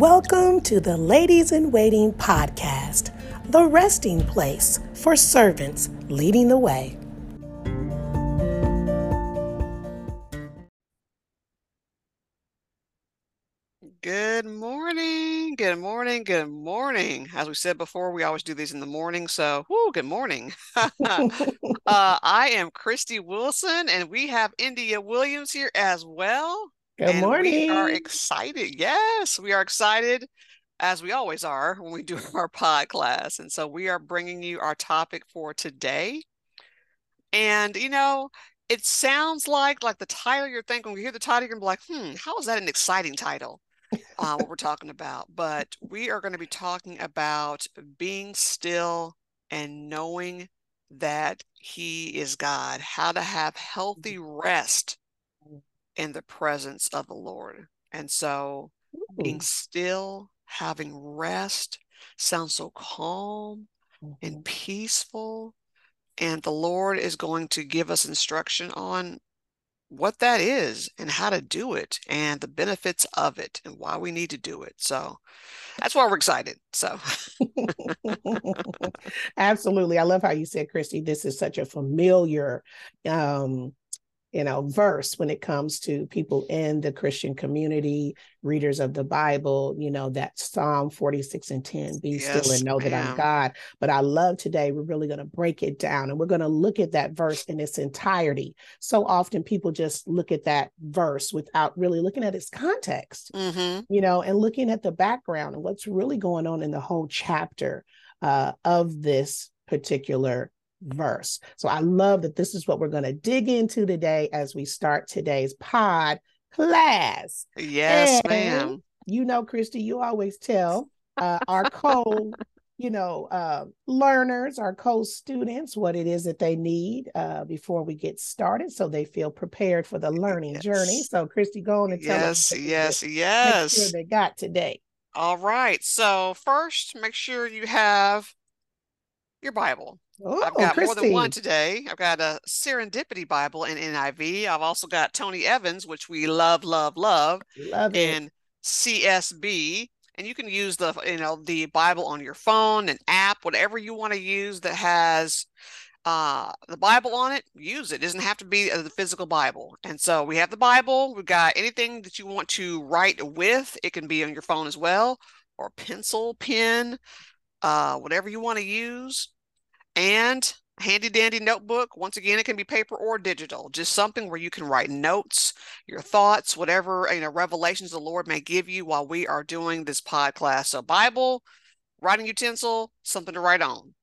Welcome to the Ladies in Waiting podcast, the resting place for servants leading the way. Good morning. Good morning. Good morning. As we said before, we always do these in the morning. So, whoo, good morning. uh, I am Kristie Wilson, and we have India Williams here as well. Good and morning. We are excited. Yes, we are excited, as we always are when we do our pod class. And so, we are bringing you our topic for today. And, you know, it sounds like like the title you're thinking when you hear the title, you're gonna be like, hmm, how is that an exciting title? uh, what we're talking about, but we are going to be talking about being still and knowing that He is God, how to have healthy rest in the presence of the Lord. And so, being still, having rest sounds so calm and Mhm. peaceful. And the Lord is going to give us instruction on what that is and how to do it and the benefits of it and why we need to do it. So that's why we're excited. So Absolutely. I love how you said, Kristie, this is such a familiar um, you know, verse when it comes to people in the Christian community, readers of the Bible, you know, that Psalm 46 and 10, be still and know that I'm. God. But I love today, we're really going to break it down and we're going to look at that verse in its entirety. So often people just look at that verse without really looking at its context, hmm you know, and looking at the background and what's really going on in the whole chapter uh, of this particular verse. So I love that this is what we're going to dig into today as we start today's pod class. Yes, And ma'am. you know, Kristie, you always tell uh, our co, you know, uh, learners, our co-students, what it is that they need uh, before we get started, so they feel prepared for the learning journey. So, Kristie, go on and tell us Yes, what it is yes, make sure yes. they got today. All right. So first, make sure you have your Bible. I've Oh, got more than one today. I've got a Serendipity Bible in NIV. I've also got Tony Evans, which we love, love, love, love it. in CSB. And you can use the, you know, the Bible on your phone, an app, whatever you want to use that has uh the Bible on it, use it. It doesn't have to be the physical Bible. And so we have the Bible. We've got anything that you want to write with. It can be on your phone as well, or pencil, pen, uh, whatever you want to use and handy dandy notebook. Once again, it can be paper or digital, just something where you can write notes, your thoughts, whatever, you know, revelations the Lord may give you while we are doing this pod class. So Bible, writing utensil, something to write on.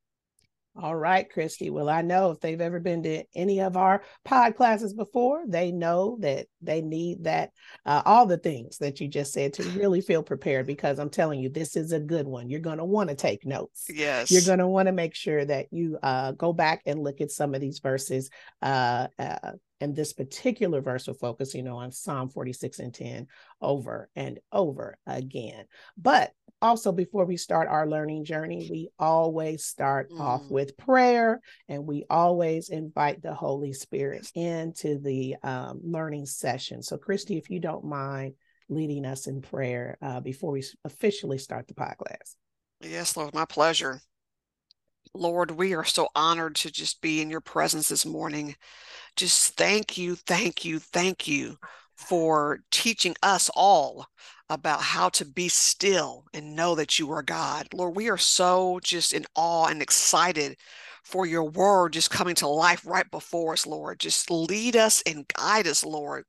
All right, Kristie. Well, I know if they've ever been to any of our pod classes before, they know that they need that, uh, all the things that you just said to really feel prepared because I'm telling you, this is a good one. You're going to want to take notes. Yes. You're going to want to make sure that you uh, go back and look at some of these verses. Uh, uh, and this particular verse we're focusing on Psalm 46 and 10 over and over again. But also, before we start our learning journey, we always start off Mm. with prayer and we always invite the Holy Spirit into the um, learning session. So, Kristie, if you don't mind leading us in prayer uh, before we officially start the podcast. Yes, Lord, my pleasure. Lord, we are so honored to just be in your presence this morning. Just thank you, thank you, thank you for teaching us all about how to be still and know that you are God. Lord, we are so just in awe and excited for your word just coming to life right before us, Lord. Just lead us and guide us, Lord.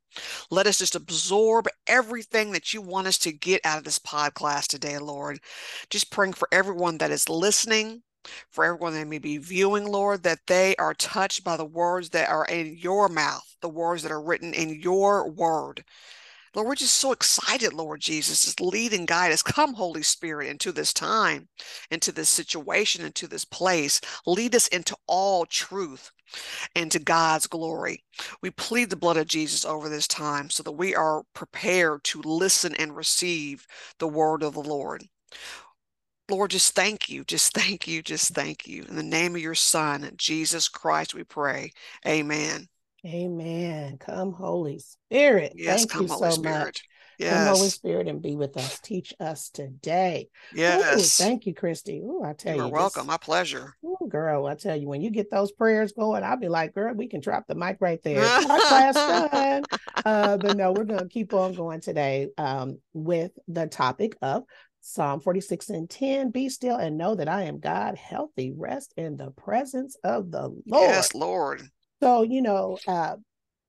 Let us just absorb everything that you want us to get out of this pod class today, Lord. Just praying for everyone that is listening, for everyone that may be viewing, Lord, that they are touched by the words that are in your mouth, the words that are written in your word. Lord, we're just so excited, Lord Jesus. Just lead and guide us. Come, Holy Spirit, into this time, into this situation, into this place. Lead us into all truth and to God's glory. We plead the blood of Jesus over this time so that we are prepared to listen and receive the word of the Lord. Lord, just thank you. Just thank you. Just thank you. In the name of your Son, Jesus Christ, we pray. Amen. Amen. Come, Holy Spirit. Yes, Thank come, you Holy so Spirit. much. Come, Holy Spirit, and be with us. Teach us today. Ooh, Yes. thank you, Kristie. Ooh, I tell You you, are welcome. this- My pleasure. ooh, girl, I tell you, when you get those prayers going, I'll be like, girl, we can drop the mic right there. Class done. Uh, but no, we're going to keep on going today um, with the topic of Psalm 46 and 10 Be still and know that I am God, healthy, rest in the presence of the Lord. Yes, Lord. So, you know, uh,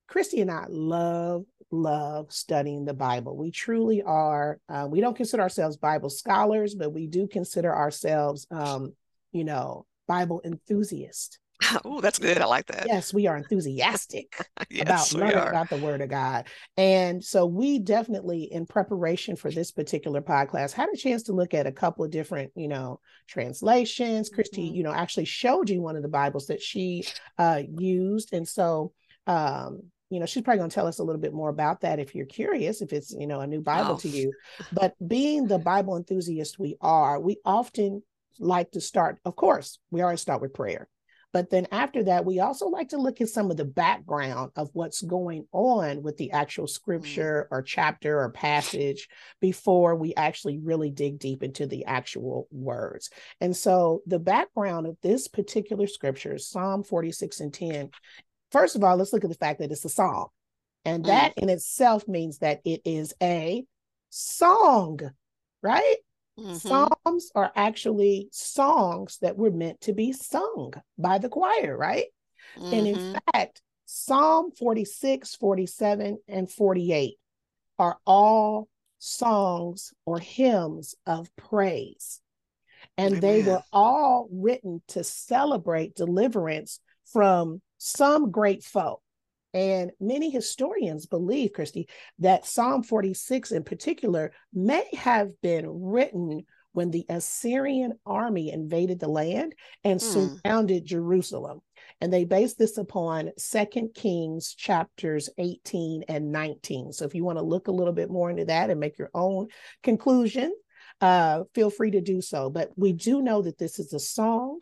Kristie and I love, love studying the Bible. We truly are. Uh, we don't consider ourselves Bible scholars, but we do consider ourselves, um, you know, Bible enthusiasts. Oh, that's good. I like that. Yes, we are enthusiastic Yes, about learning are. about the Word of God. And so we definitely, in preparation for this particular podcast, had a chance to look at a couple of different, you know, translations. Kristie, Mhm. you know, actually showed you one of the Bibles that she uh, used, and so. Um, you know, she's probably going to tell us a little bit more about that if you're curious, if it's, you know, a new Bible Oh. to you. But being the Bible enthusiast we are, we often like to start, of course, we always start with prayer. But then after that, we also like to look at some of the background of what's going on with the actual scripture or chapter or passage before we actually really dig deep into the actual words. And so the background of this particular scripture, Psalm 46 and 10, first of all, let's look at the fact that it's a psalm. And Mm. that in itself means that it is a song, right? Mhm. Psalms are actually songs that were meant to be sung by the choir, right? And in Mhm. fact, Psalm 46, 47, and 48 are all songs or hymns of praise. And they were all written to celebrate deliverance from some great foe. And many historians believe, Kristie, that Psalm 46 in particular may have been written when the Assyrian army invaded the land and Hmm. surrounded Jerusalem. And they base this upon Second Kings chapters 18 and 19. So if you want to look a little bit more into that and make your own conclusion, uh, feel free to do so. But we do know that this is a song.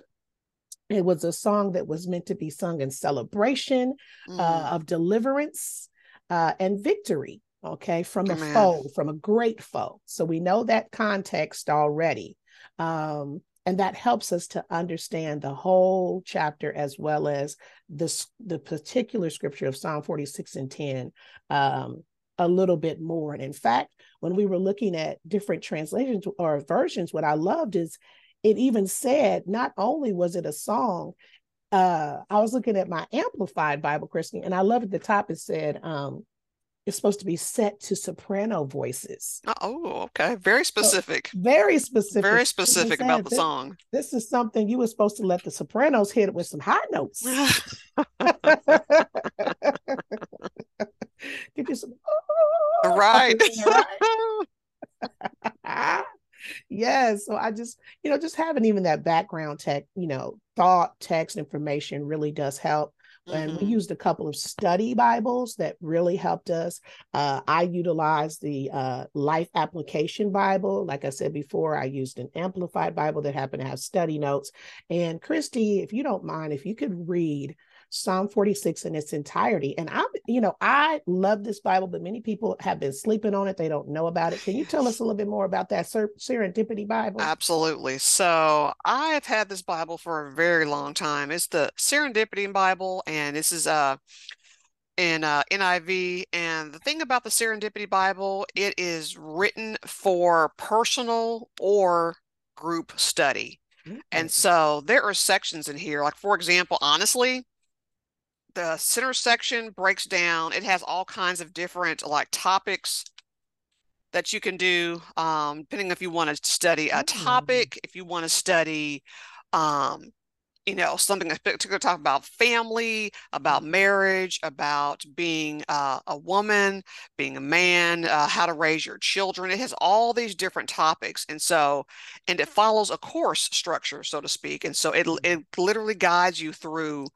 It was a song that was meant to be sung in celebration Mm. uh, of deliverance uh, and victory, okay, from a Amen. foe, from a great foe. So we know that context already. Um, and that helps us to understand the whole chapter as well as this the particular scripture of Psalm 46 and 10 um, a little bit more. And in fact, when we were looking at different translations or versions, what I loved is it even said not only was it a song, uh, I was looking at my amplified Bible, Kristie, and I love at the top it said um, it's supposed to be set to soprano voices. Uh, Oh, okay. Very specific. Very specific. Very specific about the this- song. This is something you were supposed to let the sopranos hit it with some high notes. Give you some right. right? Yes. So I just, you know, just having even that background tech, you know, thought, text information really does help. And we Mhm. used a couple of study Bibles that really helped us. Uh, I utilized the uh, Life Application Bible. Like I said before, I used an Amplified Bible that happened to have study notes. And Kristie, if you don't mind, if you could read Psalm 46 in its entirety. And I'm, you know, I love this Bible, but many people have been sleeping on it. They don't know about it. Can you tell us a little bit more about that Ser- Serendipity Bible? Absolutely. So I have had this Bible for a very long time. It's the Serendipity Bible, and this is uh in uh, NIV. And the thing about the Serendipity Bible, it is written for personal or group study. And Mm, so there are sections in here, like for example, honestly, the center section breaks down, it has all kinds of different like topics that you can do, um, depending if you want to study a Mm. topic, if you want to study um, you know, something that's particular talk about family, about marriage, about being uh, a woman, being a man, uh, how to raise your children. It has all these different topics, and so, and it follows a course structure, so to speak. And so, it it literally guides you through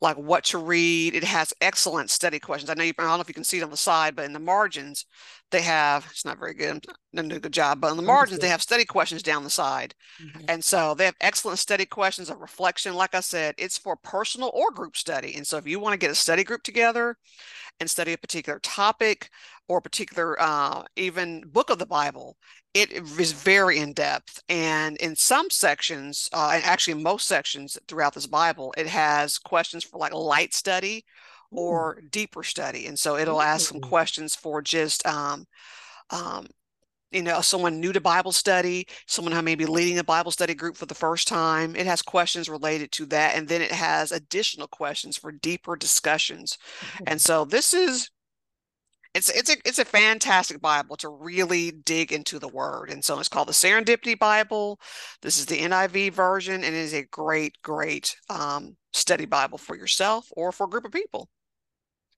like what to read. It has excellent study questions. I know you, I don't know if you can see it on the side, but in the margins, they have. It's not very good. I'm not doing a good job, but on the margins, they have study questions down the side. Mhm. And so they have excellent study questions of reflection. Like I said, it's for personal or group study. And so if you want to get a study group together and study a particular topic, or a particular uh, even book of the Bible, it is very in depth. And in some sections, uh, and actually most sections throughout this Bible, it has questions for like light study or Ooh. deeper study. And so it'll ask some questions for just um, um, you know, someone new to Bible study, someone who may be leading a Bible study group for the first time. It has questions related to that. And then it has additional questions for deeper discussions. And so this is it's it's a it's a fantastic Bible to really dig into the word. And so it's called the Serendipity Bible. This is the NIV version, and it is a great, great um, study Bible for yourself or for a group of people.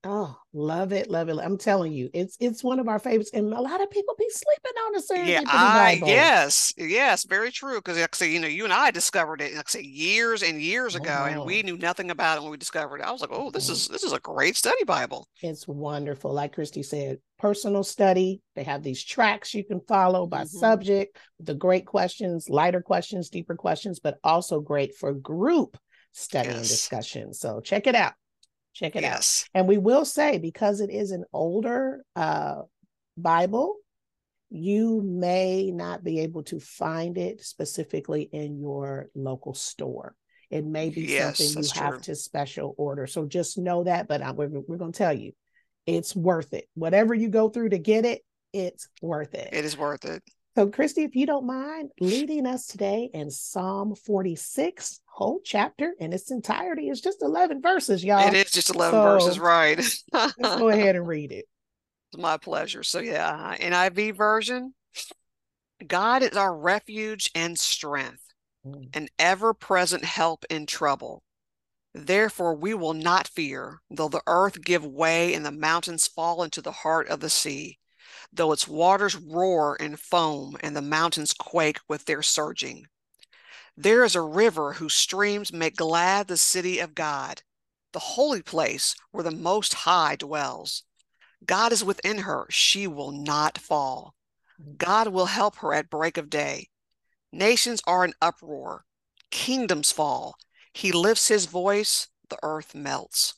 Oh, love it, love it. I'm telling you, it's it's one of our favorites, and a lot of people be sleeping on the Serendipity yeah, I, Bible. Yes, yes, very true. Because like I say, you know, you and I discovered it, like I say, years and years ago, oh. and we knew nothing about it when we discovered it. I was like, oh, this is this is a great study Bible. It's wonderful. Like Kristie said, personal study. They have these tracks you can follow by mm-hmm. subject, the great questions, lighter questions, deeper questions, but also great for group study yes. and discussion. So check it out. Check it yes. out. And we will say, because it is an older uh, Bible, you may not be able to find it specifically in your local store. It may be yes, something you have to special order. So just know that. But I'm, we're, we're going to tell you, it's worth it. Whatever you go through to get it, it's worth it. It is worth it. So, Kristie, if you don't mind leading us today in Psalm 46, whole chapter in its entirety is just 11 verses, y'all. It is just 11 so, verses, right? let's go ahead and read it. It's my pleasure. So, yeah, NIV version God is our refuge and strength, mm. an ever present help in trouble. Therefore, we will not fear, though the earth give way and the mountains fall into the heart of the sea though its waters roar and foam and the mountains quake with their surging. There is a river whose streams make glad the city of God, the holy place where the Most High dwells. God is within her, she will not fall. God will help her at break of day. Nations are in uproar, kingdoms fall. He lifts his voice, the earth melts.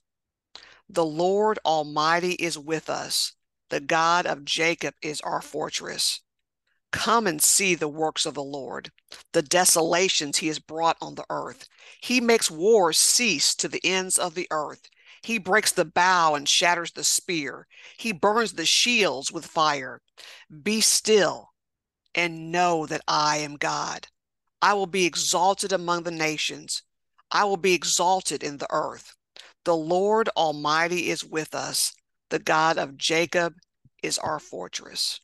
The Lord Almighty is with us. The God of Jacob is our fortress. Come and see the works of the Lord, the desolations he has brought on the earth. He makes wars cease to the ends of the earth. He breaks the bow and shatters the spear. He burns the shields with fire. Be still and know that I am God. I will be exalted among the nations. I will be exalted in the earth. The Lord Almighty is with us. The God of Jacob is our fortress.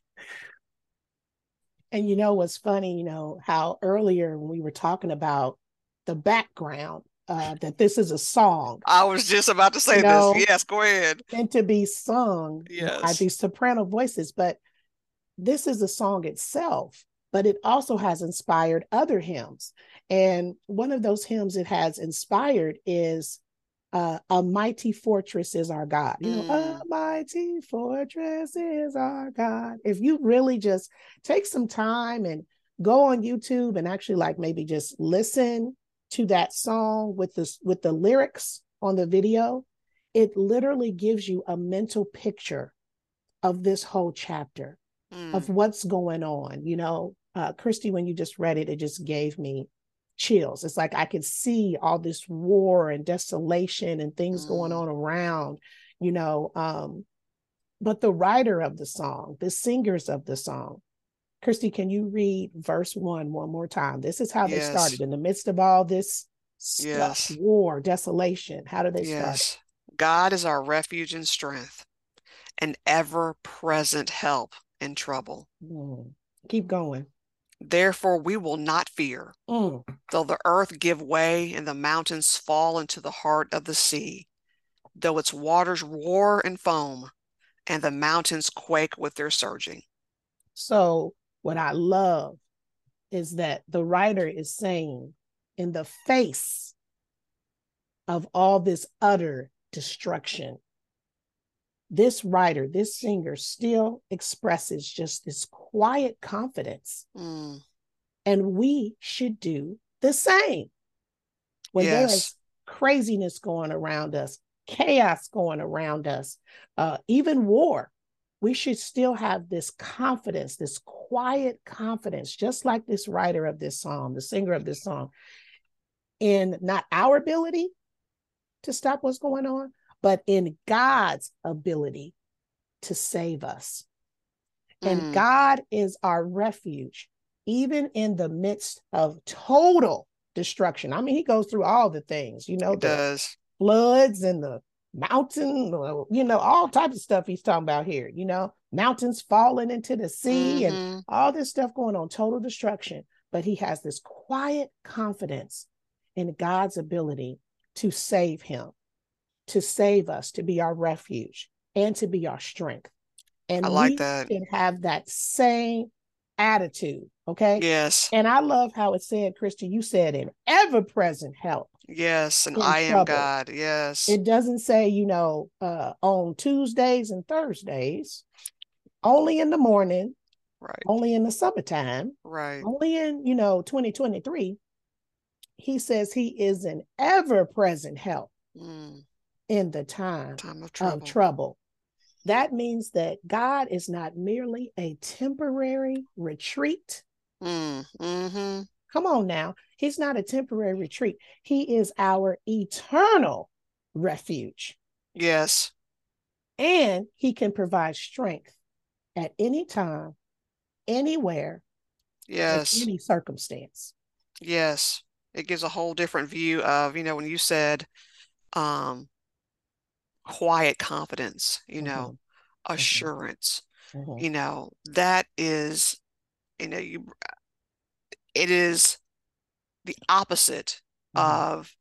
And you know what's funny, you know, how earlier when we were talking about the background, uh, that this is a song. I was just about to say you know, this. Yes, go ahead. And to be sung yes. by these soprano voices. But this is a song itself, but it also has inspired other hymns. And one of those hymns it has inspired is uh, a mighty fortress is our God. You know, mm. a mighty fortress is our God. If you really just take some time and go on YouTube and actually like maybe just listen to that song with the with the lyrics on the video, it literally gives you a mental picture of this whole chapter mm. of what's going on. You know, uh, Kristie, when you just read it, it just gave me chills. It's like I could see all this war and desolation and things mm. going on around, you know. Um, but the writer of the song, the singers of the song, Kristie, can you read verse one one more time? This is how yes. they started in the midst of all this stuff, yes. war, desolation. How do they yes. start? God is our refuge and strength, an ever present help in trouble. Mm. Keep going. Therefore, we will not fear, mm. though the earth give way and the mountains fall into the heart of the sea, though its waters roar and foam and the mountains quake with their surging. So, what I love is that the writer is saying, in the face of all this utter destruction, this writer, this singer still expresses just this quiet confidence. Mm. And we should do the same. When yes. there is craziness going around us, chaos going around us, uh, even war, we should still have this confidence, this quiet confidence, just like this writer of this song, the singer of this song, in not our ability to stop what's going on, but in God's ability to save us. Mm. And God is our refuge, even in the midst of total destruction. I mean, he goes through all the things, you know, he the does. floods and the mountain, you know, all types of stuff he's talking about here, you know, mountains falling into the sea mm-hmm. and all this stuff going on, total destruction. But he has this quiet confidence in God's ability to save him, to save us, to be our refuge, and to be our strength. And I like that. Can have that same attitude. Okay. Yes. And I love how it said, Christian, you said in ever present help. Yes. And I trouble. am God. Yes. It doesn't say, you know, uh, on Tuesdays and Thursdays, only in the morning, right. only in the summertime, right. Only in, you know, 2023. He says he is an ever present help mm. In the time, time of trouble. of trouble. That means that God is not merely a temporary retreat. Mm, mm-hmm. Come on now. He's not a temporary retreat. He is our eternal refuge. Yes. And he can provide strength at any time, anywhere, yes, any circumstance. Yes. It gives a whole different view of, you know, when you said um quiet confidence, you know, mm-hmm. mm-hmm. assurance. Mm-hmm. You know, that is, you know, you it is the opposite mm-hmm. of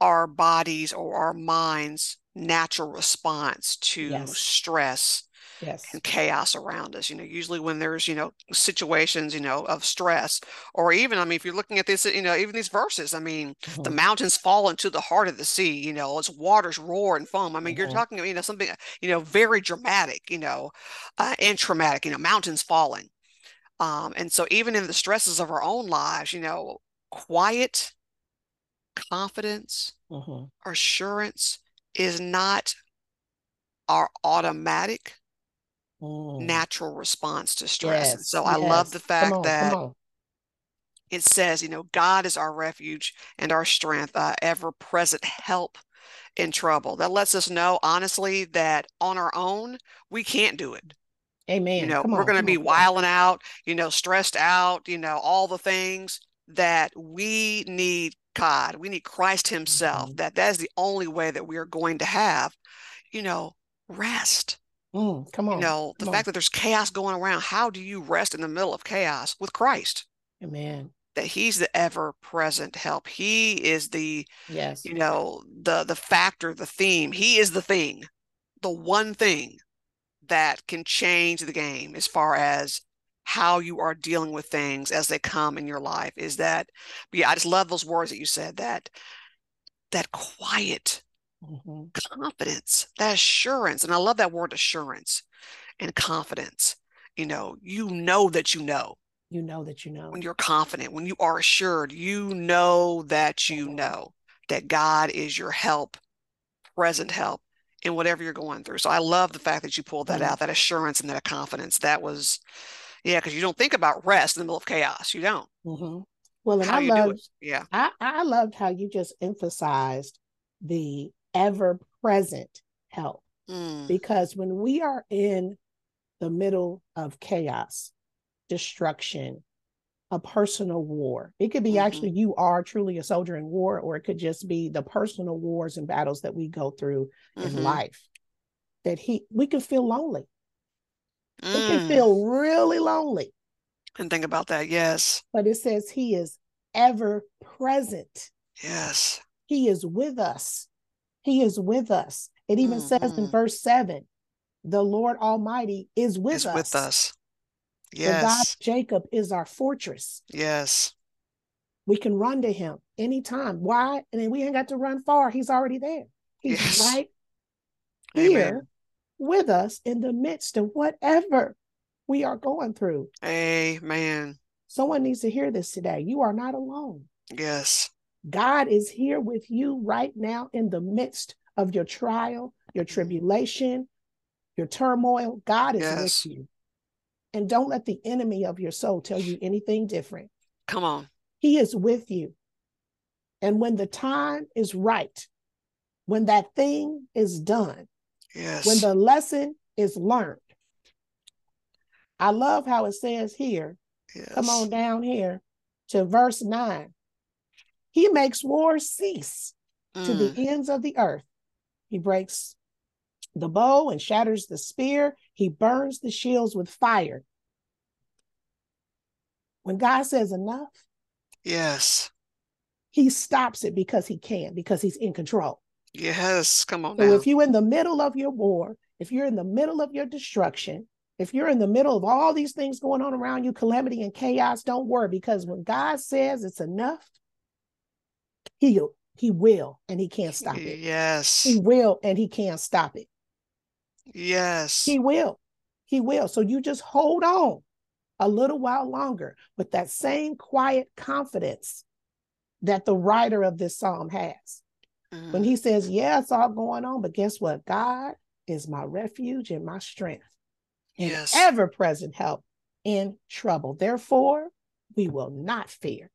our bodies or our minds natural response to yes. stress yes. and chaos around us. You know, usually when there's, you know, situations, you know, of stress, or even, I mean, if you're looking at this, you know, even these verses, I mean, mm-hmm. the mountains fall into the heart of the sea, you know, its waters roar and foam. I mean, mm-hmm. you're talking, you know, something, you know, very dramatic, you know, uh, and traumatic, you know, mountains falling. Um, and so even in the stresses of our own lives, you know, quiet confidence, mm-hmm. assurance is not our automatic mm. natural response to stress. Yes, and so I love the fact on, that it says, you know, God is our refuge and our strength, uh, ever present help in trouble. That lets us know, honestly, that on our own, we can't do it. Amen. You know, we're going to be on. wiling out, you know, stressed out, you know, all the things that we need God. We need Christ Himself. Mm-hmm. That that is the only way that we are going to have, you know, rest. Mm, come on. You know, the fact on. that there's chaos going around, how do you rest in the middle of chaos with Christ? Amen. That he's the ever present help. He is the yes, you know, the the factor, the theme. He is the thing, the one thing that can change the game as far as how you are dealing with things as they come in your life. Is that yeah, I just love those words that you said that that quiet mm-hmm. confidence, that assurance. And I love that word assurance and confidence. You know, you know that you know. You know that you know. When you're confident, when you are assured, you know that you mm-hmm. know that God is your help, present help in whatever you're going through. So I love the fact that you pulled that mm-hmm. out, that assurance and that confidence. That was, yeah, because you don't think about rest in the middle of chaos. You don't. Mm-hmm. Well, and how I loved, yeah, I, I loved how you just emphasized the ever present help. Mm. Because when we are in the middle of chaos, destruction, a personal war, it could be mm-hmm. actually you are truly a soldier in war, or it could just be the personal wars and battles that we go through mm-hmm. in life. That he we can feel lonely. Mm. We can feel really lonely. And think about that, yes. But it says he is ever present. Yes. He is with us. He is with us. It even mm-hmm. says in mm-hmm. verse 7 the Lord Almighty is with is us. with us. Yes. The God Jacob is our fortress. Yes. We can run to him anytime. Why? And then we ain't got to run far. He's already there. He's yes. right here Amen. with us in the midst of whatever we are going through. Amen. Someone needs to hear this today. You are not alone. Yes. God is here with you right now in the midst of your trial, your mm-hmm. tribulation, your turmoil, God is Yes. with you. And don't let the enemy of your soul tell you anything different. Come on. He is with you. And when the time is right, when that thing is done, Yes. when the lesson is learned, I love how it says here, yes. come on down here to verse 9. He makes war cease to Mm, the ends of the earth. He breaks the bow and shatters the spear. He burns the shields with fire. When God says enough, yes. he stops it because he can, because he's in control. Yes. Come on So now. if you're in the middle of your war, if you're in the middle of your destruction, if you're in the middle of all these things going on around you, calamity and chaos, don't worry because when God says it's enough, he he will and he can't stop it. Yes. He will and he can't stop it. Yes. He will. He will. So you just hold on a little while longer with that same quiet confidence that the writer of this psalm has. When Mm, he says, Yeah, it's all going on, but guess what? God is my refuge and my strength and Yes. ever present help in trouble. Therefore, we will not fear.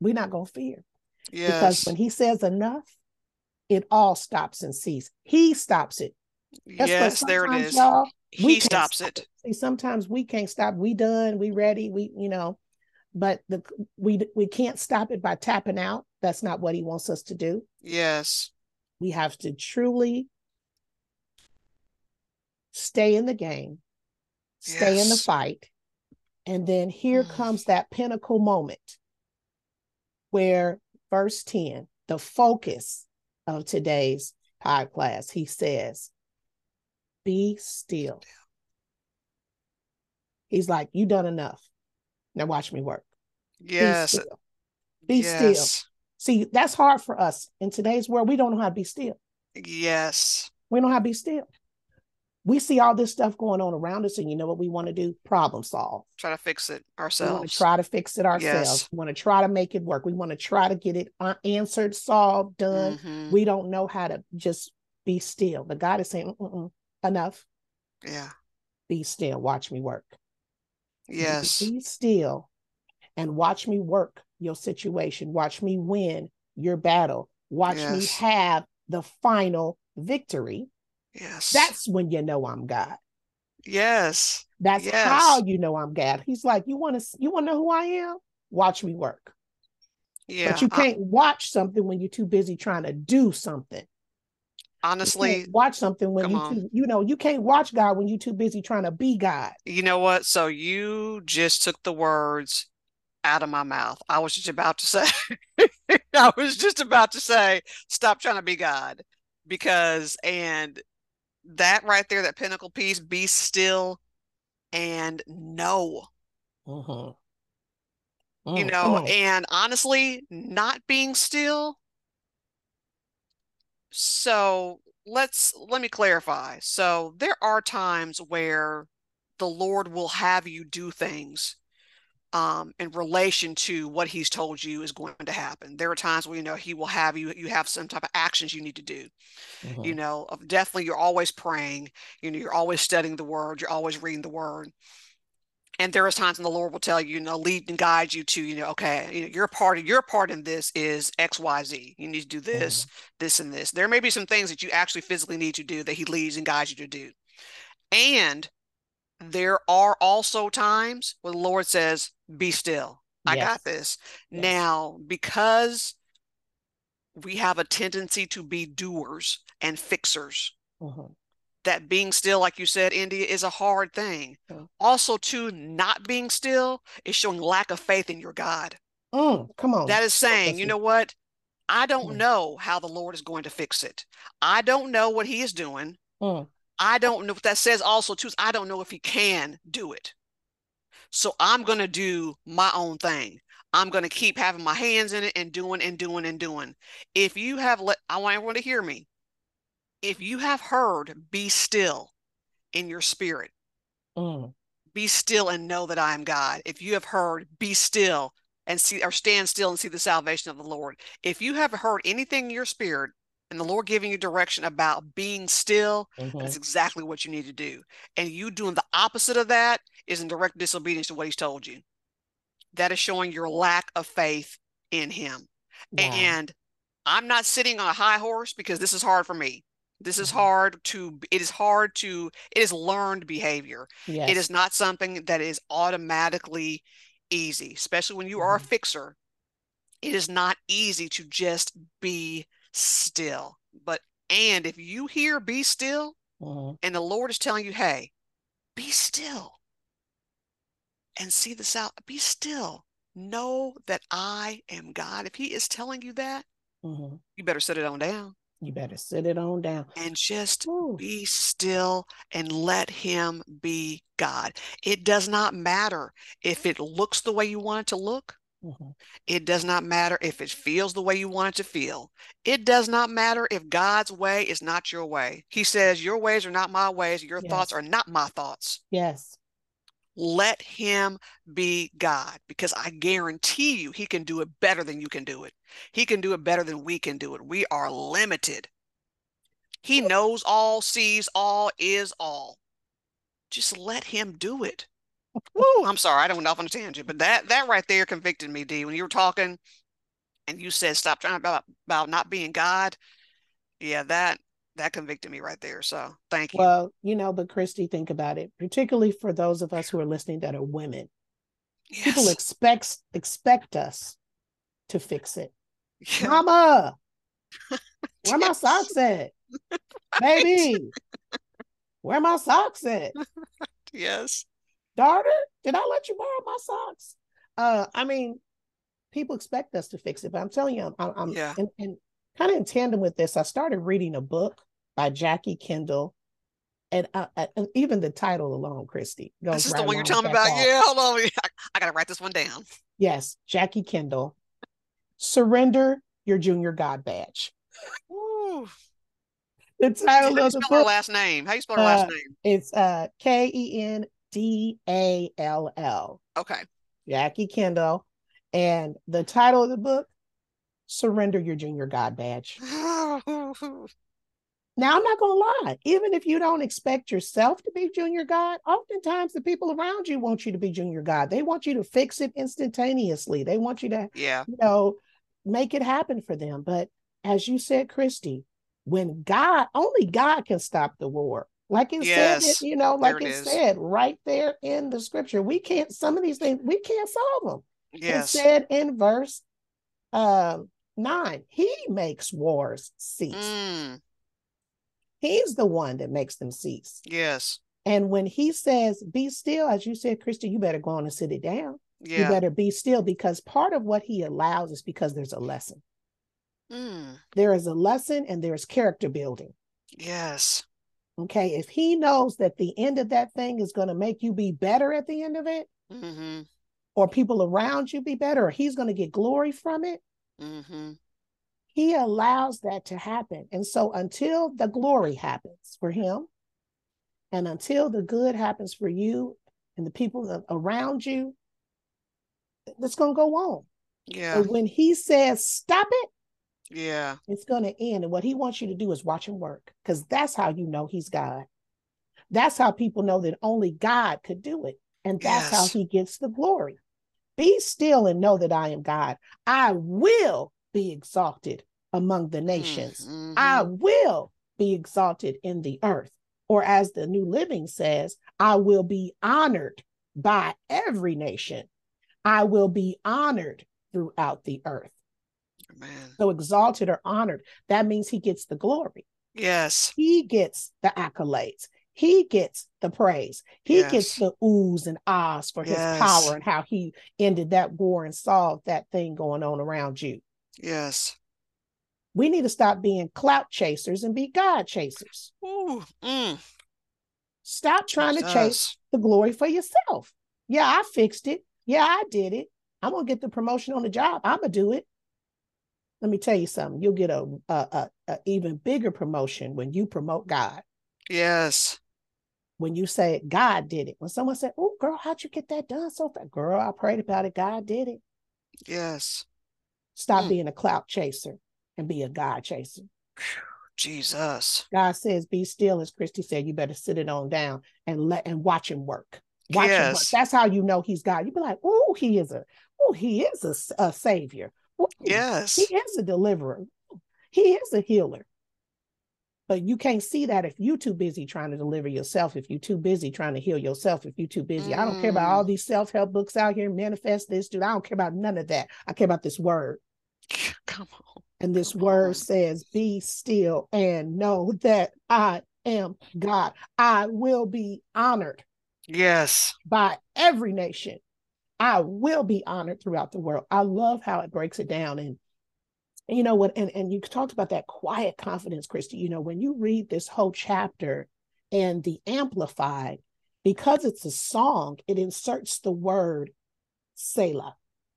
We're not going to fear because when he says enough, it all stops and ceases. He stops it. That's yes. There it is. He stops stop it. See, sometimes we can't stop. We done, we ready, we, you know, but the we we can't stop it by tapping out. That's not what he wants us to do. Yes. We have to truly stay in the game, stay in the fight. And then here Mm. comes that pinnacle moment where verse 10, the focus of today's podcast, he says, Be still. He's like, You done enough. Now watch me work. Yes. Be still. Be still. See, that's hard for us in today's world. We don't know how to be still. Yes. We don't know how to be still. We see all this stuff going on around us, and you know what we want to do? Problem solve. Try to fix it We want ourselves. to try to fix it ourselves. Yes. We want to try to make it work. We want to try to get it uh, answered, solved, done. Mhm. We don't know how to just be still. But God is saying, "Mm-mm-mm, enough. Yeah. Be still. Watch me work. Yes. Be still and watch me work your situation. Watch me win your battle. Watch me have the final victory. Yes. That's when you know I'm God. yes. That's Yes. how you know I'm God. He's like, you want to you want to know who I am? Watch me work. Yeah. but you uh can't watch something when you're too busy trying to do something. Honestly, watch something when you too, you know, you can't watch God when you're too busy trying to be God. you know what? So you just took the words out of my mouth. I was just about to say, I was just about to say, stop trying to be God. Because, and that right there, that pinnacle piece, be still and know, Mhm. you Mm, know, on. and honestly, not being still. So let's let me clarify. So there are times where the Lord will have you do things um, in relation to what He's told you is going to happen. There are times where you know He will have you you have some type of actions you need to do. Mhm. You know, definitely you're always praying. You know, you're always studying the Word. You're always reading the Word. And there is times when the Lord will tell you, you know, lead and guide you to, you know, okay, you know, your part of your part in this is X, Y, Z. You need to do this, this, and this. There may be some things that you actually physically need to do that He leads and guides you to do. And there are also times where the Lord says, be still. I Yes. got this. Yes. Now, because we have a tendency to be doers and fixers, Mhm. that being still, like you said, India, is a hard thing. Yeah. Also, too, not being still is showing lack of faith in your God. Mm, come on. That is saying, you know what? I don't Mm. know how the Lord is going to fix it. I don't know what He is doing. Mm, I don't know what that says also too I don't know if he can do it. So I'm going to do my own thing. I'm going to keep having my hands in it and doing and doing and doing. If you have let I want everyone to hear me. If you have heard be still in your spirit, mm, be still and know that I am God. If you have heard be still and see or stand still and see the salvation of the Lord. If you have heard anything in your spirit and the Lord giving you direction about being still, Mhm. that's exactly what you need to do. And you doing the opposite of that is in direct disobedience to what He's told you. That is showing your lack of faith in Him. Wow. And I'm not sitting on a high horse because this is hard for me. This is Mhm. hard to, it is hard to, it is learned behavior. yes. It is not something that is automatically easy, especially when you are a Mhm. fixer. It is not easy to just be still. But, and if you hear be still, Mhm. and the Lord is telling you, hey, be still and see this out, be still. Know that I am God. If He is telling you that, Mhm. you better sit it on down You better sit it on down. and just Ooh. be still and let Him be God. It does not matter if it looks the way you want it to look. Mhm. It does not matter if it feels the way you want it to feel. It does not matter if God's way is not your way. He says, Your ways are not my ways, your thoughts are not my thoughts. Yes. Let him be God because I guarantee you he can do it better than you can do it. He can do it better than we can do it. We are limited. He knows all, sees all, is all. Just let him do it. Woo, I'm sorry, I don't went off on a tangent, but that that right there convicted me, D. When you were talking and you said stop trying about about not being God. Yeah, that that convicted me right there. So thank you. Well, you know, but Kristie, think about it, particularly for those of us who are listening that are women. People yes. expect expect us to fix it. Yeah. Mama, where my socks at? Baby, where my socks at? Yes. Daughter, did I let you borrow my socks? Uh, I mean, people expect us to fix it, but I'm telling you, I'm, I'm Yeah. and, and kind of in tandem with this, I started reading a book by Jackie Kendall. And, uh, uh, and even the title alone, Kristie, goes This is right the one you're telling me about. thought. Yeah, hold on. I, I gotta write this one down. Yes, Jackie Kendall. Surrender your junior God badge. Ooh. The title of the spell her book last name? How you spell her last Uh, name? it's uh K E N D A L L. Okay. Jackie Kendall. And the title of the book, Surrender Your Junior God Badge. Now, I'm not going to lie, even if you don't expect yourself to be junior God, oftentimes the people around you want you to be junior God. They want you to fix it instantaneously. They want you to, yeah. you know, make it happen for them. But as you said, Kristie, when God, only God can stop the war. Like it Yes, said, you know, like it it said right there in the scripture, we can't, some of these things, we can't solve them. It said in verse um, nine, he makes wars cease. Mm, He's the one that makes them cease. yes. And when he says, be still, as you said, Kristie, you better go on and sit it down. Yeah. You better be still because part of what he allows is because there's a lesson. Mm, There is a lesson and there's character building. yes. Okay. If he knows that the end of that thing is going to make you be better at the end of it, Mm-hmm. or people around you be better, or he's going to get glory from it, Mm-hmm. he allows that to happen. And so until the glory happens for him, and until the good happens for you and the people around you, it's going to go on. Yeah. And when he says, stop it, Yeah. it's going to end. And what he wants you to do is watch him work because that's how you know he's God. That's how people know that only God could do it. And that's how he gets the glory. Be still and know that I am God. I will be exalted among the nations. Mhm. I will be exalted in the earth. Or as the New Living says, I will be honored by every nation. I will be honored throughout the earth. Man. So exalted or honored, that means he gets the glory. Yes. He gets the accolades. He gets the praise. He Yes. gets the oohs and ahs for his Yes. power and how he ended that war and solved that thing going on around you. Yes. We need to stop being clout chasers and be God chasers. Ooh. Mm. Stop trying to chase the glory for yourself. Yeah, I fixed it. Yeah, I did it. I'm gonna get the promotion on the job. I'm gonna do it. Let me tell you something. You'll get a, a, a, a even bigger promotion when you promote God. Yes. When you say God did it. When someone said, "Oh, girl, how'd you get that done so fast?" Girl, I prayed about it. God did it. Yes. Stop Mm. being a clout chaser and be a God chaser. Jesus. God says, be still, as Kristie said, you better sit it on down and let and watch him work. Watch him work. Yes. That's how you know he's God. You'd be like, oh, he is a, oh, he is a, a savior. Yes. He is a deliverer. He is a healer. But you can't see that if you're too busy trying to deliver yourself, if you're too busy trying to heal yourself, if you're too busy. I don't care about all Mm. these self-help books out here, manifest this, dude. I don't care about none of that. I care about this word. Come on. And this Come word on. says, Be still and know that I am God. I will be honored Yes. by every nation. I will be honored throughout the world. I love how it breaks it down. And you know what? And, and you talked about that quiet confidence, Kristie. You know, when you read this whole chapter and the Amplified, because it's a song, it inserts the word Selah.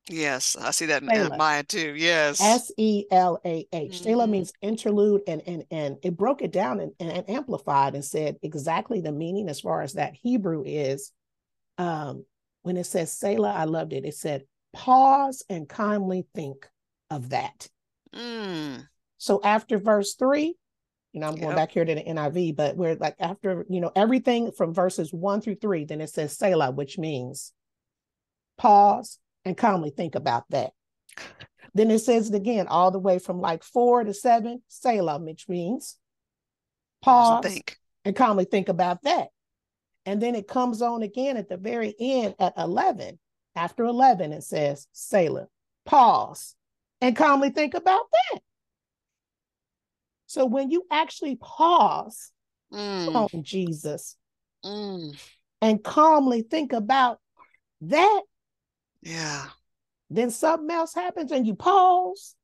Yes. I see that in, Selah. mine too. Yes. S E L A H. Selah Mhm. means interlude, and and and it broke it down and, and amplified and said exactly the meaning as far as that Hebrew is. Um, when it says Selah, I loved it. It said, pause and kindly think of that. Mm. So after verse three, you know, I'm going Yep. back here to the NIV, but we're like after, you know, everything from verses one through three, then it says Selah, which means pause and calmly think about that. Then it says it again, all the way from like four to seven, Selah, which means Pause pause think. and calmly think about that. And then it comes on again at the very end at 11. After 11, it says Selah, pause and calmly think about that. So when you actually pause Mm. on Jesus Mm. and calmly think about that, Yeah. then something else happens and you pause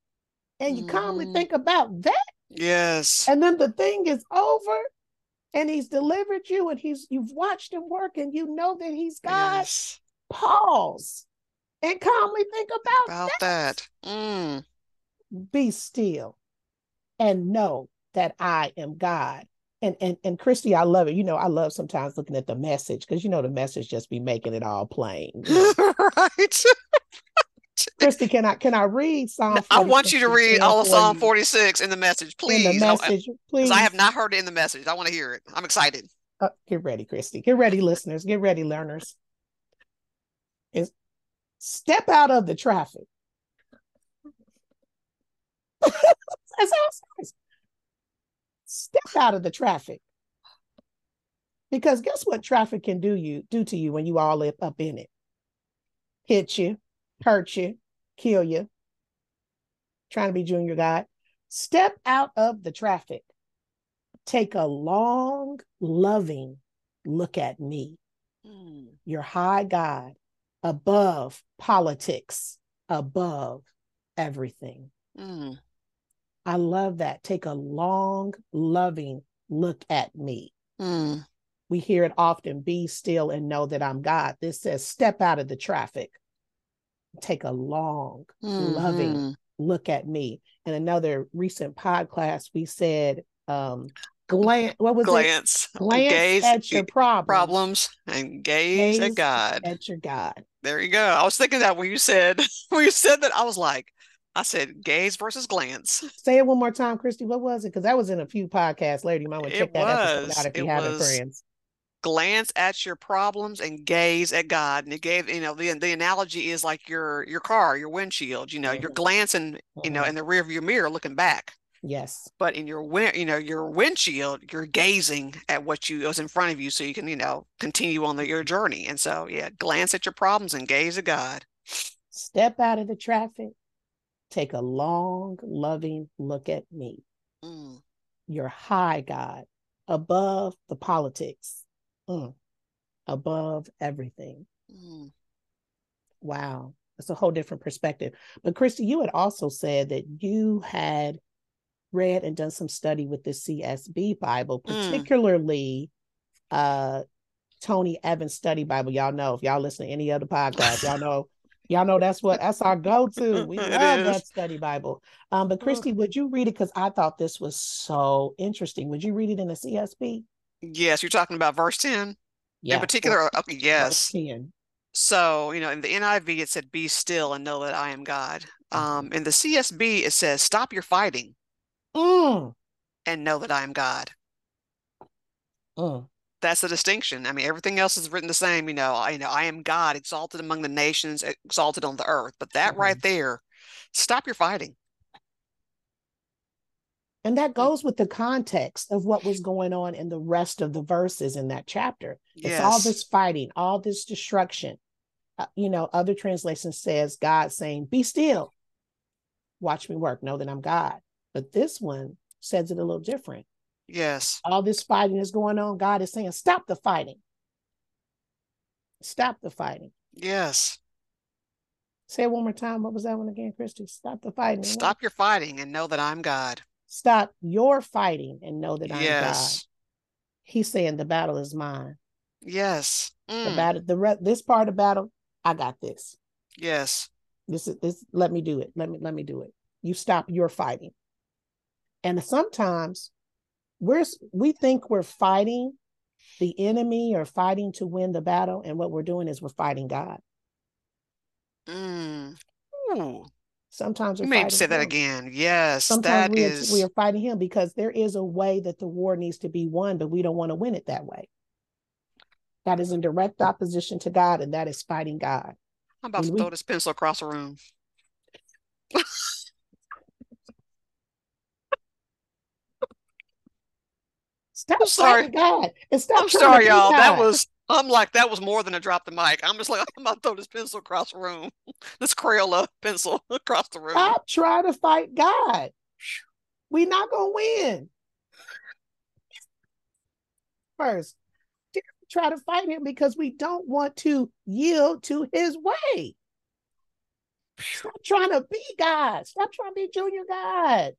and you calmly Mhm. think about that. Yes. And then the thing is over and he's delivered you and he's you've watched him work and you know that he's God. Yes. Pause and calmly think about, About that. Mm. be still and know that I am God. And and and Kristie, I love it. You know, I love sometimes looking at the message because you know the message just be making it all plain. you know. right. Kristie, can I can I read Psalm? I want you to read all of Psalm 46 in the message, please. in the please. I- message, please. I have not heard it in the message. I want to hear it. I'm excited. Uh, get ready, Kristie. Get ready, listeners. Get ready, learners. Is step out of the traffic. That's how. Step out of the traffic. Because guess what traffic can do you do to you when you all up, up in it? Hit you, hurt you, kill you. Trying to be junior guy. Step out of the traffic. Take a long, loving look at me Mm. your high God above politics, above everything. Mm. I love that. Take a long, loving look at me. Mm. We hear it often be still and know that I'm God. This says step out of the traffic. Take a long, loving Mhm. look at me. In another recent pod class, we said, um, glance, what was it? glance, Glance gaze at your problems. problems, and gaze, Gaze at God. At your God. There you go. I was thinking that when you said when you said that, I was like, I said gaze versus glance. Say it one more time, Kristie. What was it? Because that was in a few podcasts later. You might want to It check that episode out if you haven't, friends. Glance at your problems and gaze at God. And it gave, you know, the the analogy is like your your car, your windshield. You know, you're Mhm. glancing, you know, Mhm. in the rear view mirror, looking back. Yes. But in your win, you know, your windshield, you're gazing at what you was in front of you, so you can, you know, continue on the, your journey. And so, yeah, glance at your problems and gaze at God. Step out of the traffic. Take a long, loving look at me. Mm. Your high God, above the politics, Mm. above everything. Mm. Wow. That's a whole different perspective. But Kristie, you had also said that you had read and done some study with the CSB Bible, Mm. particularly uh Tony Evans Study Bible. Y'all know if y'all listen to any other podcast, y'all know, y'all know that's what that's our go-to. We love that study Bible. Um, but Kristie, would you read it? Because I thought this was so interesting. Would you read it in the CSB? Yes, you're talking about verse 10 Yeah. in particular. Okay, verse yes. 10. So, you know, in the NIV, it said, Be still and know that I am God. Um, in the CSB, it says, Stop your fighting. Mm, and know that I am God. Mm. That's the distinction. I mean, everything else is written the same. You know, I you know I am God, exalted among the nations, exalted on the earth. But that Mm-hmm. right there, stop your fighting. And that goes with the context of what was going on in the rest of the verses in that chapter. It's all this fighting, all this destruction. Uh, you know, other translations says God saying, "Be still, watch me work. Know that I'm God." But this one says it a little different. Yes. All this fighting is going on. God is saying, "Stop the fighting. Stop the fighting." Yes. Say it one more time. What was that one again, Kristie? Stop the fighting. and what? Stop your fighting and know that I'm God. Stop your fighting and know that I'm God. Yes. He's saying the battle is mine. Yes. The Mm. battle, the re- this part of battle, I got this. Yes. This is this. Let me do it. Let me let me do it. You stop your fighting. And sometimes we're we think we're fighting the enemy or fighting to win the battle, and what we're doing is we're fighting God. Mm. Ooh. Sometimes we're You may say that again. Yes. Sometimes that we are, is. we are fighting him because there is a way that the war needs to be won, but we don't want to win it that way. That is in direct opposition to God, and that is fighting God. I'm about when to we- throw this pencil across the room. Stop I'm sorry. God and stop I'm sorry, y'all. That was. I'm like that was more than a drop the mic. I'm just like I'm about to throw this pencil across the room. This Crayola pencil across the room. Stop trying to fight God. We're not gonna win. First, try to fight him because we don't want to yield to his way. Stop trying to be God. Stop trying to be junior God.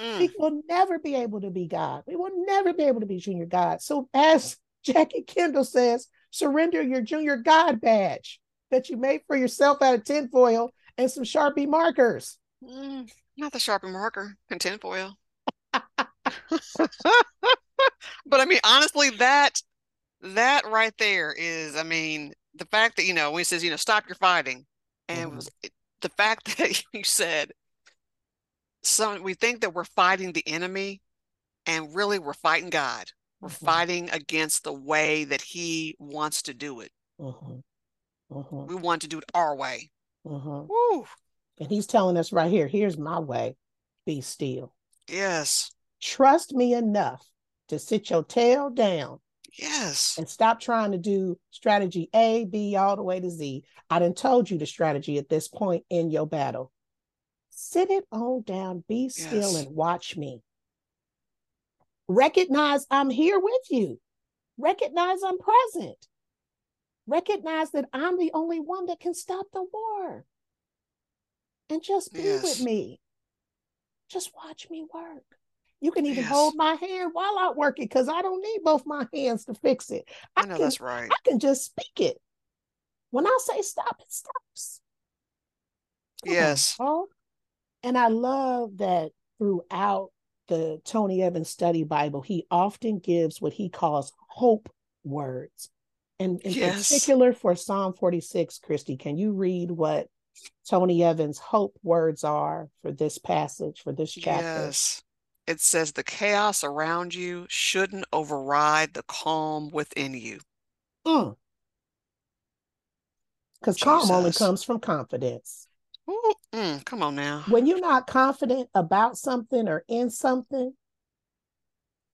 Mm. We will never be able to be God. We will never be able to be junior God. So, as Jackie Kendall says, surrender your junior God badge that you made for yourself out of tinfoil and some Sharpie markers. Mm, not the sharpie marker and tinfoil. but I mean, honestly, that that right there is, I mean, the fact that you know when he says, you know, stop your fighting, and was it- the fact that you said some we think that we're fighting the enemy, and really we're fighting God. We're Mhm. fighting against the way that He wants to do it. Mhm. Mhm. We want to do it our way. Mhm. Woo! And he's telling us right here here's my way be still. Yes, Trust me enough to sit your tail down yes, and stop trying to do strategy A, B, all the way to Z. I done told you the strategy at this point in your battle. Sit it on down, be still, Yes. and watch me. Recognize I'm here with you. Recognize I'm present. Recognize that I'm the only one that can stop the war. And just be with me. Just watch me work. You can even Yes. hold my hand while I work it because I don't need both my hands to fix it. I I know can that's right. I can just speak it. When I say stop, it stops. Come Yes. Paul. And I love that throughout the Tony Evans Study Bible, he often gives what he calls hope words. And in Yes. particular for Psalm 46, Kristie, can you read what Tony Evans' hope words are for this passage, for this chapter? Yes. It says the chaos around you shouldn't override the calm within you. Mm. Because calm only comes from confidence. Ooh, mm, come on now. When you're not confident about something or in something,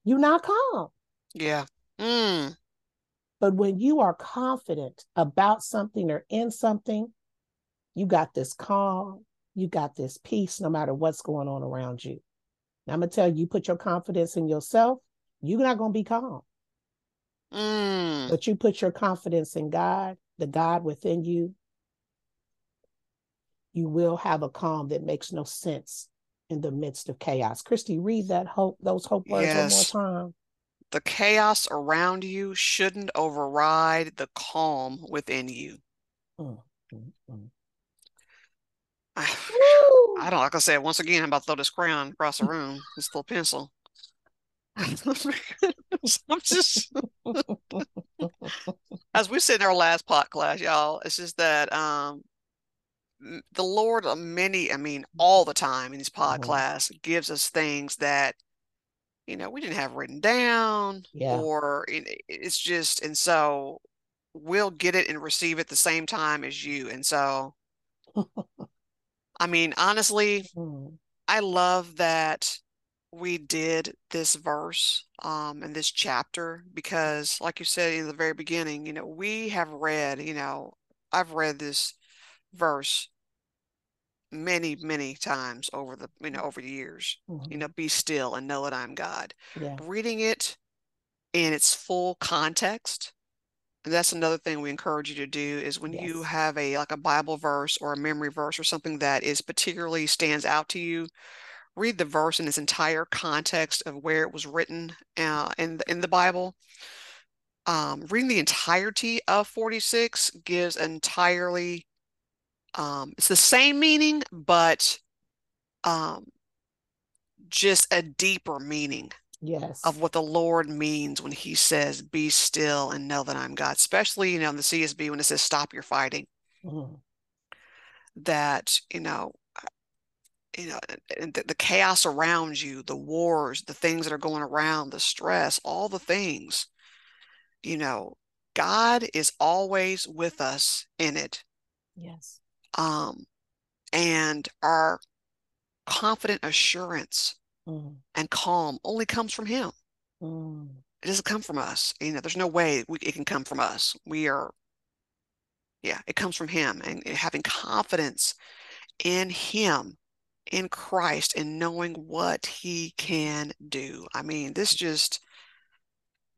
you're not calm. Yeah. Mm, But when you are confident about something or in something, you got this calm, you got this peace no matter what's going on around you. And I'm going to tell you, you put your confidence in yourself, you're not going to be calm. mm. But you put your confidence in God, the God within you, you will have a calm that makes no sense in the midst of chaos. Kristie, read that hope, those hope words Yes. one more time. The chaos around you shouldn't override the calm within you. Mm, mm, mm. I, I don't like I said once again, I'm about to throw this crayon across the room, this little pencil. I'm just as we said in our last pot class, y'all, it's just that um the Lord many, I mean, all the time in his pod Mhm. class gives us things that, you know, we didn't have written down Yeah. or it, it's just, and so we'll get it and receive it the same time as you. And so, I mean, honestly, Mm. I love that we did this verse um in this chapter because like you said in the very beginning, you know, we have read, you know, I've read this verse many, many times over the, you know, over the years. You Mhm. know, be still and know that I'm God. Yeah. Reading it in its full context. And that's another thing we encourage you to do is when you have a like a Bible verse or a memory verse or something that is particularly stands out to you, read the verse in its entire context of where it was written uh, in the, in the Bible. Um, reading the entirety of 46 gives entirely um, it's the same meaning, but um, just a deeper meaning Yes. of what the Lord means when He says, "Be still and know that I'm God." Especially, you know, in the CSB when it says, "Stop your fighting." Mhm. That you know, you know, the, the chaos around you, the wars, the things that are going around, the stress, all the things. You know, God is always with us in it. Yes. Um, and our confident assurance Mm. and calm only comes from Him. Mm. It doesn't come from us. You know, there's no way we, it can come from us. We are, yeah, it comes from Him and, having confidence in Him, in Christ, and knowing what He can do. I mean, this just,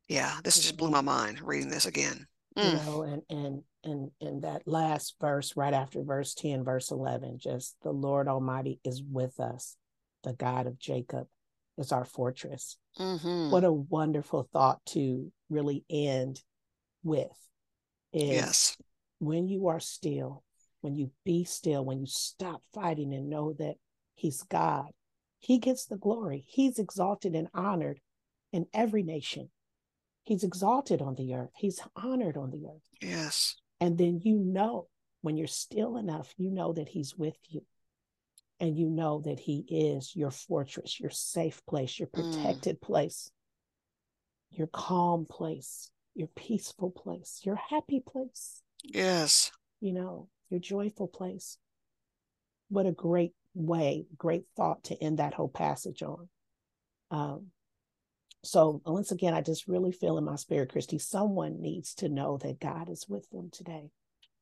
yeah, this just blew my mind reading this again. You Mm, know, and and and in that last verse right after verse 10, verse 11, just the Lord Almighty is with us. The God of Jacob is our fortress. mhm. What a wonderful thought to really end with Yes. when you are still, when you be still, when you stop fighting and know that He's God, He gets the glory. He's exalted and honored in every nation. He's exalted on the earth, He's honored on the earth. Yes. And then you know, when you're still enough, you know that He's with you. And you know that He is your fortress, your safe place, your Mm. protected place, your calm place, your peaceful place, your happy place Yes. you know, your joyful place. What a great way, great thought to end that whole passage on. Um, so once again, I just really feel in my spirit, Kristie, someone needs to know that God is with them today.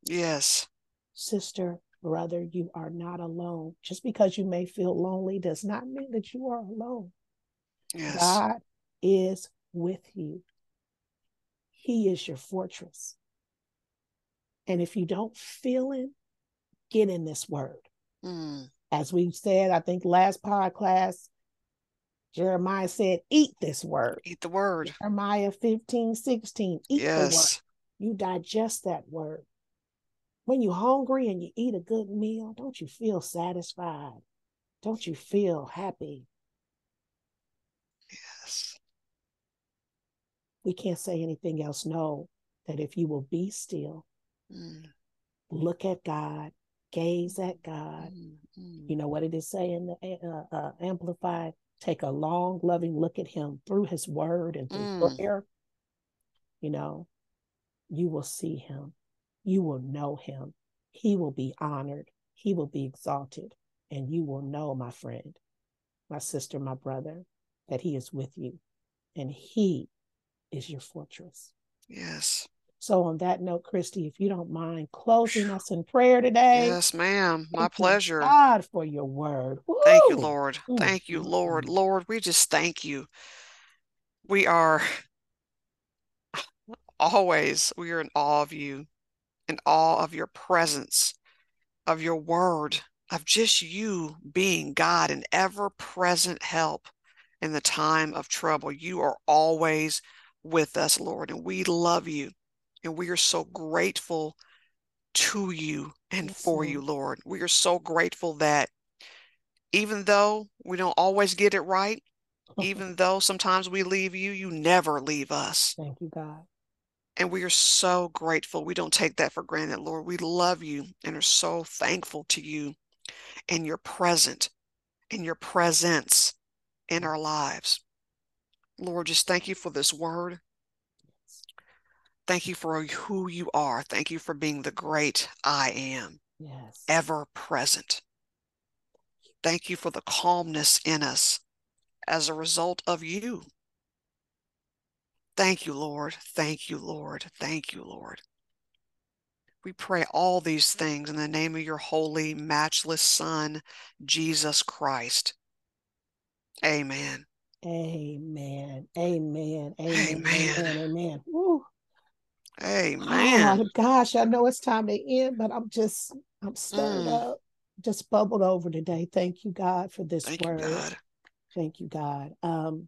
Yes. Sister, brother, you are not alone. Just because you may feel lonely does not mean that you are alone. Yes. God is with you. He is your fortress. And if you don't feel Him, get in this word. Mm. As we said, I think last podcast, Jeremiah said, eat this word. Eat the word. Jeremiah 15, 16, eat the word. You digest that word. When you're hungry and you eat a good meal, don't you feel satisfied? Don't you feel happy? Yes. We can't say anything else. Know that if you will be still, Mm. look at God, gaze at God, Mm. Mm. you know what it is saying the uh, uh, amplified take a long loving look at him through his word and through Mm. prayer you know you will see him. You will know him. He will be honored. He will be exalted. And you will know my friend my sister my brother that he is with you and he is your fortress. Yes. So on that note kristie if you don't mind closing us in prayer today Yes, ma'am. My pleasure. god for your word Thank you, Lord. Mm, Thank you, mm, Lord. mm. Lord, we just thank you. We are always, we are in awe of you, in awe of your presence, of your word, of just you being God and ever present help in the time of trouble. You are always with us, Lord, and we love you. And we are so grateful to you and Yes, for you, Lord. We are so grateful that even though we don't always get it right, even though sometimes we leave you, you never leave us. Thank you, God. And we are so grateful. We don't take that for granted, Lord. We love you and are so thankful to you and your present and your presence in our lives. Lord, just thank you for this word. Thank you for who you are. Thank you for being the great I am, Yes. ever present. Thank you for the calmness in us as a result of you. Thank you, Lord. Thank you, Lord. Thank you, Lord. We pray all these things in the name of your holy, matchless Son, Jesus Christ. Amen. Amen. Amen. Amen. Amen. Amen. Amen. Woo. man. Oh gosh, I know it's time to end, but I'm just I'm stirred Mm. up, just bubbled over today. Thank you, God, for this Thank you, word. God. Thank you, God. Um,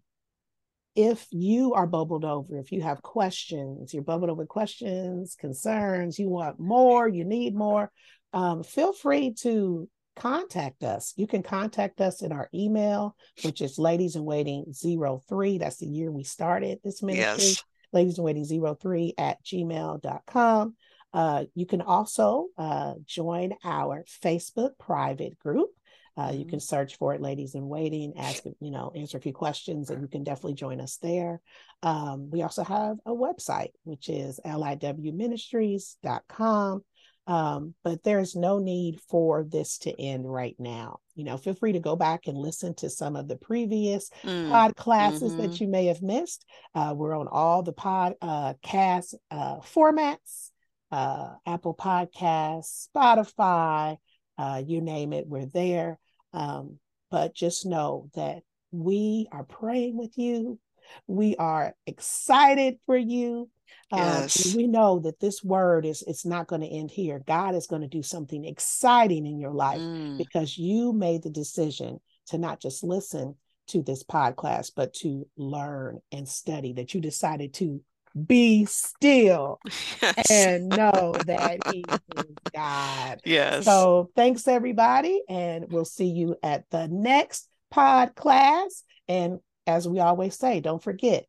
if you are bubbled over, if you have questions, you're bubbled over questions, concerns, you want more, you need more, um, feel free to contact us. You can contact us in our email, which is ladies in waiting 03. That's the year we started this ministry. Yes. Ladies in waiting 03 at gmail.com. Uh, you can also uh, join our Facebook private group. Uh, You can search for it, ladies in waiting, ask, you know, answer a few questions, and you can definitely join us there. Um, we also have a website, which is liwministries.com. Um, but there's no need for this to end right now. You know, feel free to go back and listen to some of the previous Mm. pod classes Mhm. that you may have missed. Uh, we're on all the pod uh, cast uh, formats, uh, Apple Podcasts, Spotify, uh, you name it, we're there. Um, but just know that we are praying with you. We are excited for you. Um, Yes. we know that this word is it's not going to end here. God is going to do something exciting in your life Mm. because you made the decision to not just listen to this podcast, but to learn and study, that you decided to be still Yes. and know that He is God. Yes. So thanks, everybody. And we'll see you at the next pod class. And as we always say, don't forget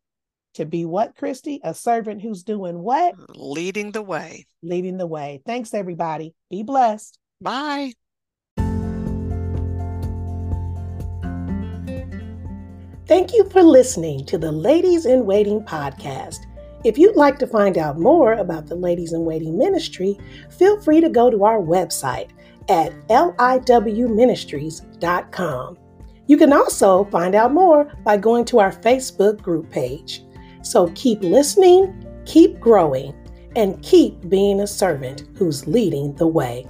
to be what, Kristie? A servant who's doing what? Leading the way. Leading the way. Thanks, everybody. Be blessed. Bye. Thank you for listening to the Ladies in Waiting podcast. If you'd like to find out more about the Ladies in Waiting ministry, feel free to go to our website at liwministries.com. You can also find out more by going to our Facebook group page. So keep listening, keep growing, and keep being a servant who's leading the way.